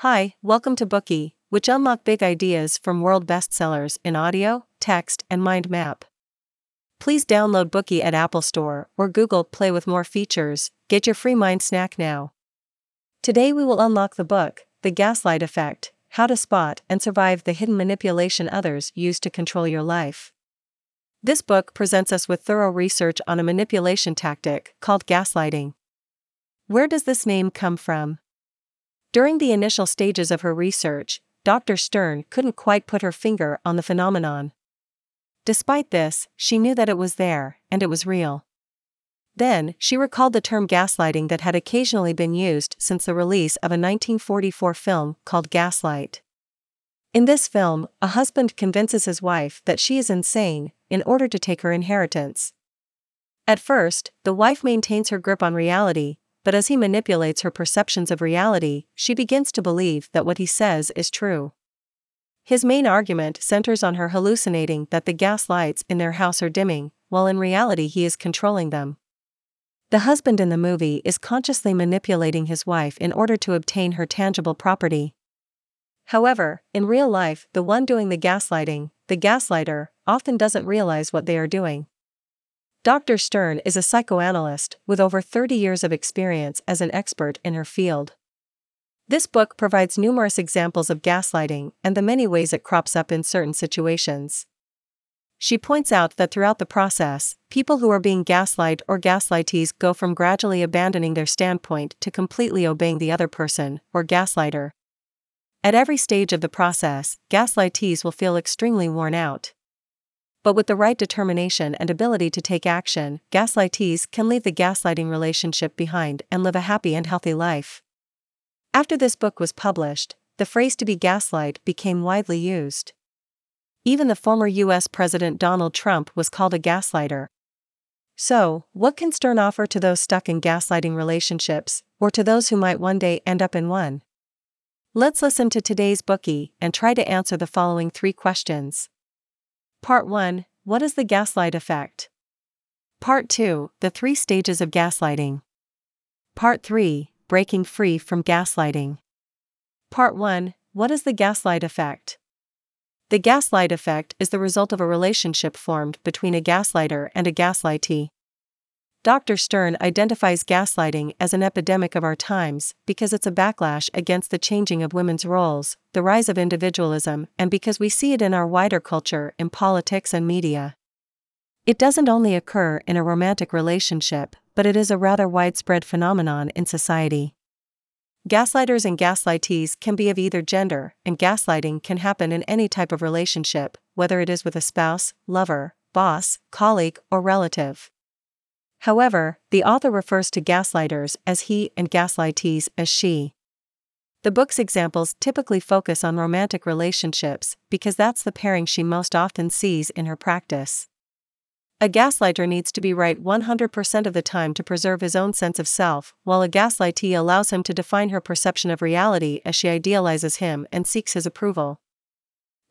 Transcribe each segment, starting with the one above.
Hi, welcome to Bookey, which unlock big ideas from world bestsellers in audio, text, and mind map. Please download Bookey at Apple Store or Google Play with more features. Get your free mind snack now. Today we will unlock the book, The Gaslight Effect How to Spot and Survive the Hidden Manipulation Others Use to Control Your Life. This book presents us with thorough research on a manipulation tactic called gaslighting. Where does this name come from? During the initial stages of her research, Dr. Stern couldn't quite put her finger on the phenomenon. Despite this, she knew that it was there, and it was real. Then, she recalled the term gaslighting that had occasionally been used since the release of a 1944 film called Gaslight. In this film, a husband convinces his wife that she is insane in order to take her inheritance. At first, the wife maintains her grip on reality, but as he manipulates her perceptions of reality, she begins to believe that what he says is true. His main argument centers on her hallucinating that the gas lights in their house are dimming, while in reality he is controlling them. The husband in the movie is consciously manipulating his wife in order to obtain her tangible property. However, in real life, the one doing the gaslighting, the gaslighter, often doesn't realize what they are doing. Dr. Stern is a psychoanalyst with over 30 years of experience as an expert in her field. This book provides numerous examples of gaslighting and the many ways it crops up in certain situations. She points out that throughout the process, people who are being gaslighted or gaslightees go from gradually abandoning their standpoint to completely obeying the other person, or gaslighter. At every stage of the process, gaslightees will feel extremely worn out but with the right determination and ability to take action, gaslightees can leave the gaslighting relationship behind and live a happy and healthy life. After this book was published, the phrase to be gaslight became widely used. Even the former US President Donald Trump was called a gaslighter. So, what can Stern offer to those stuck in gaslighting relationships, or to those who might one day end up in one? Let's listen to today's Bookey and try to answer the following three questions. Part 1 What is the gaslight effect? Part 2 The three stages of gaslighting. Part 3 Breaking free from gaslighting. Part 1 What is the gaslight effect? The gaslight effect is the result of a relationship formed between a gaslighter and a gaslightee. Dr. Stern identifies gaslighting as an epidemic of our times because it's a backlash against the changing of women's roles, the rise of individualism, and because we see it in our wider culture in politics and media. It doesn't only occur in a romantic relationship, but it is a rather widespread phenomenon in society. Gaslighters and gaslightees can be of either gender, and gaslighting can happen in any type of relationship, whether it is with a spouse, lover, boss, colleague, or relative. However, the author refers to gaslighters as he and gaslightees as she. The book's examples typically focus on romantic relationships because that's the pairing she most often sees in her practice. A gaslighter needs to be right 100% of the time to preserve his own sense of self, while a gaslightee allows him to define her perception of reality as she idealizes him and seeks his approval.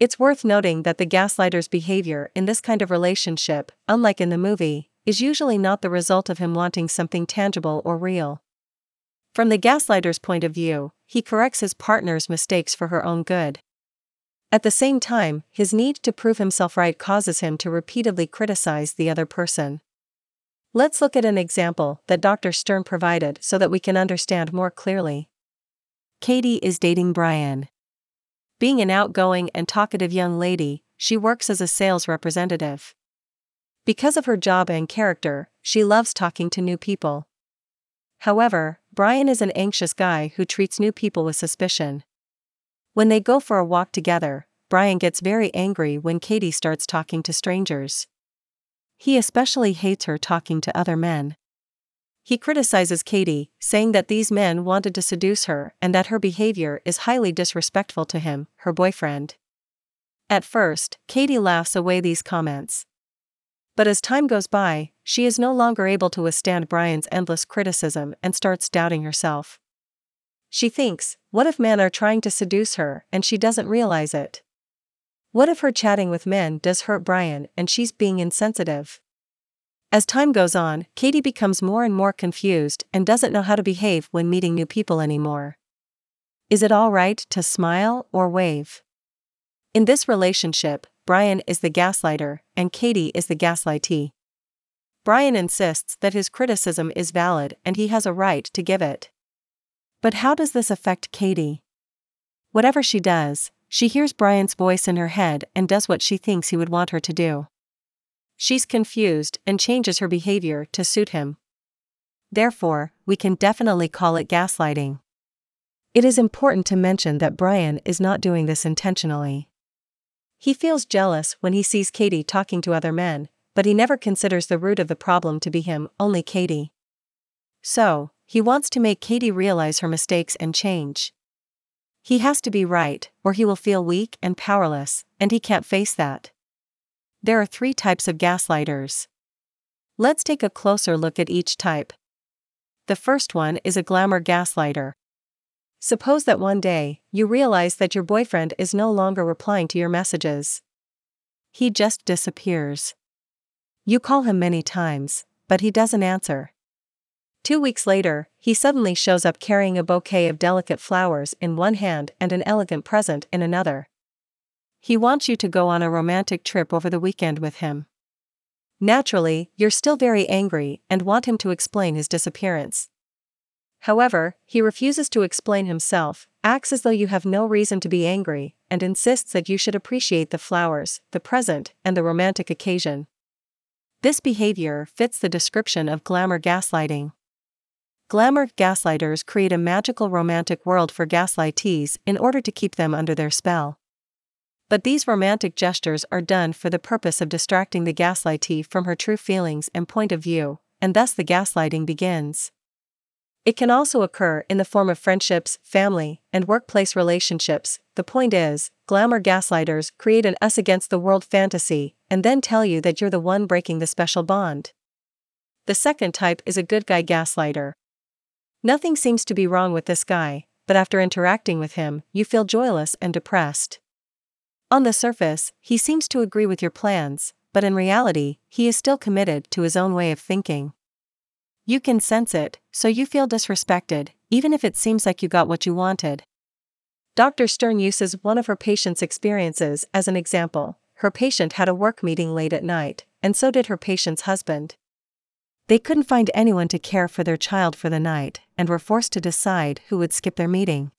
It's worth noting that the gaslighter's behavior in this kind of relationship, unlike in the movie, is usually not the result of him wanting something tangible or real. From the gaslighter's point of view, he corrects his partner's mistakes for her own good. At the same time, his need to prove himself right causes him to repeatedly criticize the other person. Let's look at an example that Dr. Stern provided so that we can understand more clearly. Katie is dating Brian. Being an outgoing and talkative young lady, she works as a sales representative. Because of her job and character, she loves talking to new people. However, Brian is an anxious guy who treats new people with suspicion. When they go for a walk together, Brian gets very angry when Katie starts talking to strangers. He especially hates her talking to other men. He criticizes Katie, saying that these men wanted to seduce her and that her behavior is highly disrespectful to him, her boyfriend. At first, Katie laughs away these comments. But as time goes by, she is no longer able to withstand Brian's endless criticism and starts doubting herself. She thinks, what if men are trying to seduce her and she doesn't realize it? What if her chatting with men does hurt Brian and she's being insensitive? As time goes on, Katie becomes more and more confused and doesn't know how to behave when meeting new people anymore. Is it alright to smile or wave? In this relationship, Brian is the gaslighter and Katie is the gaslightee. Brian insists that his criticism is valid and he has a right to give it. But how does this affect Katie? Whatever she does, she hears Brian's voice in her head and does what she thinks he would want her to do. She's confused and changes her behavior to suit him. Therefore, we can definitely call it gaslighting. It is important to mention that Brian is not doing this intentionally. He feels jealous when he sees Katie talking to other men, but he never considers the root of the problem to be him, only Katie. So, he wants to make Katie realize her mistakes and change. He has to be right, or he will feel weak and powerless, and he can't face that. There are three types of gaslighters. Let's take a closer look at each type. The first one is a glamour gaslighter. Suppose that one day, you realize that your boyfriend is no longer replying to your messages. He just disappears. You call him many times, but he doesn't answer. Two weeks later, he suddenly shows up carrying a bouquet of delicate flowers in one hand and an elegant present in another. He wants you to go on a romantic trip over the weekend with him. Naturally, you're still very angry and want him to explain his disappearance. However, he refuses to explain himself, acts as though you have no reason to be angry, and insists that you should appreciate the flowers, the present, and the romantic occasion. This behavior fits the description of glamour gaslighting. Glamour gaslighters create a magical romantic world for gaslightees in order to keep them under their spell. But these romantic gestures are done for the purpose of distracting the gaslightee from her true feelings and point of view, and thus the gaslighting begins. It can also occur in the form of friendships, family, and workplace relationships. The point is, glamour gaslighters create an us against the world fantasy and then tell you that you're the one breaking the special bond. The second type is a good guy gaslighter. Nothing seems to be wrong with this guy, but after interacting with him, you feel joyless and depressed. On the surface, he seems to agree with your plans, but in reality, he is still committed to his own way of thinking. You can sense it, so you feel disrespected, even if it seems like you got what you wanted. Dr. Stern uses one of her patient's experiences as an example. Her patient had a work meeting late at night, and so did her patient's husband. They couldn't find anyone to care for their child for the night and were forced to decide who would skip their meeting.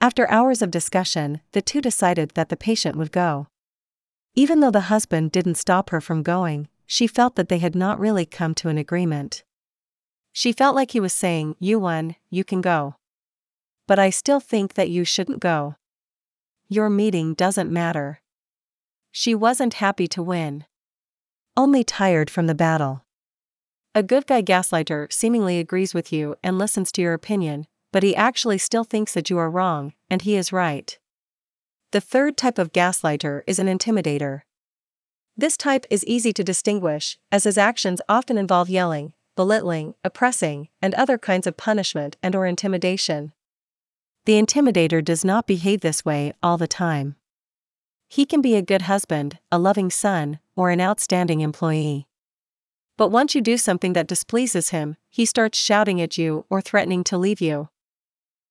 After hours of discussion, the two decided that the patient would go. Even though the husband didn't stop her from going, she felt that they had not really come to an agreement. She felt like he was saying, You won, you can go. But I still think that you shouldn't go. Your meeting doesn't matter. She wasn't happy to win. Only tired from the battle. A good guy gaslighter seemingly agrees with you and listens to your opinion, but he actually still thinks that you are wrong, and he is right. The third type of gaslighter is an intimidator. This type is easy to distinguish, as his actions often involve yelling, belittling, oppressing, and other kinds of punishment and or intimidation. The intimidator does not behave this way all the time. He can be a good husband, a loving son, or an outstanding employee. But once you do something that displeases him, he starts shouting at you or threatening to leave you.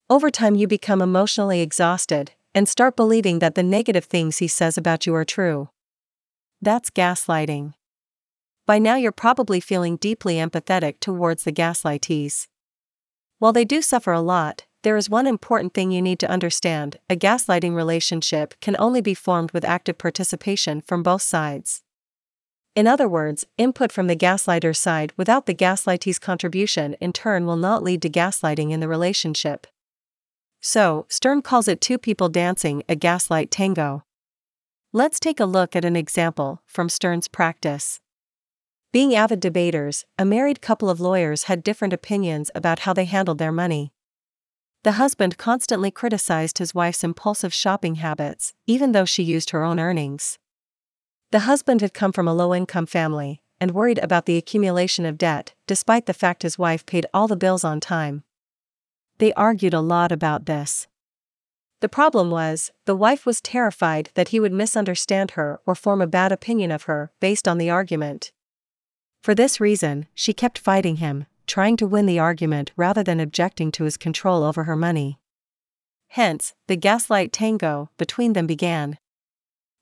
Over time, you become emotionally exhausted and start believing that the negative things he says about you are true. That's gaslighting. By now, you're probably feeling deeply empathetic towards the gaslightees. While they do suffer a lot, there is one important thing you need to understand a gaslighting relationship can only be formed with active participation from both sides. In other words, input from the gaslighter's side without the gaslightee's contribution in turn will not lead to gaslighting in the relationship. So, Stern calls it two people dancing a gaslight tango. Let's take a look at an example from Stern's practice. Being avid debaters, a married couple of lawyers had different opinions about how they handled their money. The husband constantly criticized his wife's impulsive shopping habits, even though she used her own earnings. The husband had come from a low income family and worried about the accumulation of debt, despite the fact his wife paid all the bills on time. They argued a lot about this. The problem was, the wife was terrified that he would misunderstand her or form a bad opinion of her based on the argument. For this reason, she kept fighting him, trying to win the argument rather than objecting to his control over her money. Hence, the gaslight tango between them began.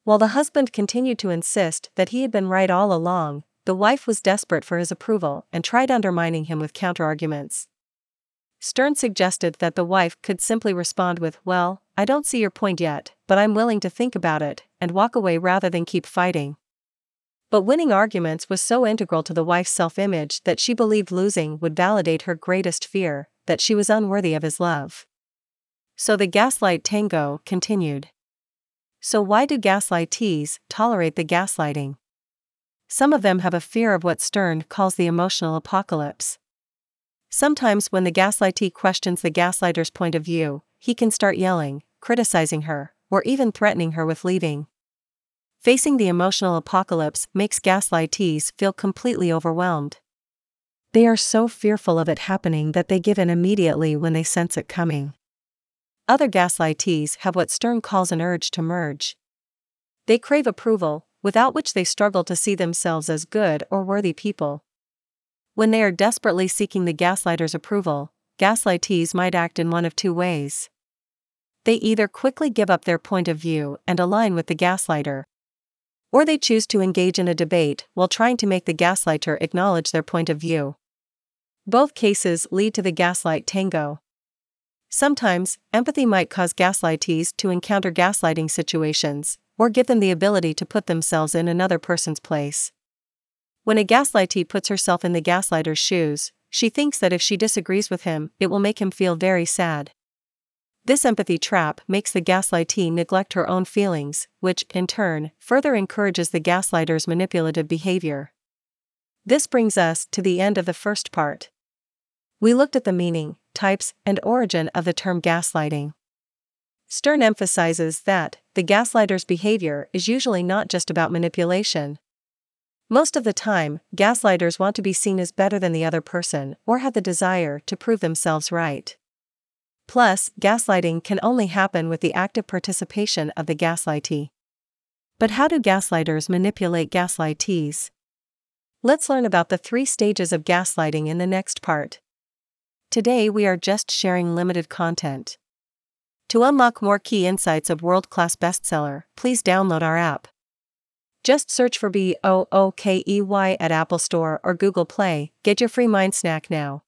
While the husband continued to insist that he had been right all along, the wife was desperate for his approval and tried undermining him with counterarguments. Stern suggested that the wife could simply respond with, Well, I don't see your point yet, but I'm willing to think about it, and walk away rather than keep fighting. But winning arguments was so integral to the wife's self image that she believed losing would validate her greatest fear that she was unworthy of his love. So the gaslight tango continued. So, why do gaslightees tolerate the gaslighting? Some of them have a fear of what Stern calls the emotional apocalypse. Sometimes, when the gaslightee questions the gaslighter's point of view, he can start yelling, criticizing her, or even threatening her with leaving. Facing the emotional apocalypse makes gaslightees feel completely overwhelmed. They are so fearful of it happening that they give in immediately when they sense it coming. Other gaslightees have what Stern calls an urge to merge. They crave approval, without which they struggle to see themselves as good or worthy people. When they are desperately seeking the gaslighter's approval, gaslightees might act in one of two ways. They either quickly give up their point of view and align with the gaslighter, or they choose to engage in a debate while trying to make the gaslighter acknowledge their point of view. Both cases lead to the gaslight tango. Sometimes, empathy might cause gaslightees to encounter gaslighting situations, or give them the ability to put themselves in another person's place. When a gaslightee puts herself in the gaslighter's shoes, she thinks that if she disagrees with him, it will make him feel very sad. This empathy trap makes the gaslightee neglect her own feelings, which, in turn, further encourages the gaslighter's manipulative behavior. This brings us to the end of the first part. We looked at the meaning, types, and origin of the term gaslighting. Stern emphasizes that the gaslighter's behavior is usually not just about manipulation, most of the time, gaslighters want to be seen as better than the other person or have the desire to prove themselves right. Plus, gaslighting can only happen with the active participation of the gaslightee. But how do gaslighters manipulate gaslightees? Let's learn about the three stages of gaslighting in the next part. Today we are just sharing limited content. To unlock more key insights of world class bestseller, please download our app. Just search for B O O K E Y at Apple Store or Google Play. Get your free mind snack now.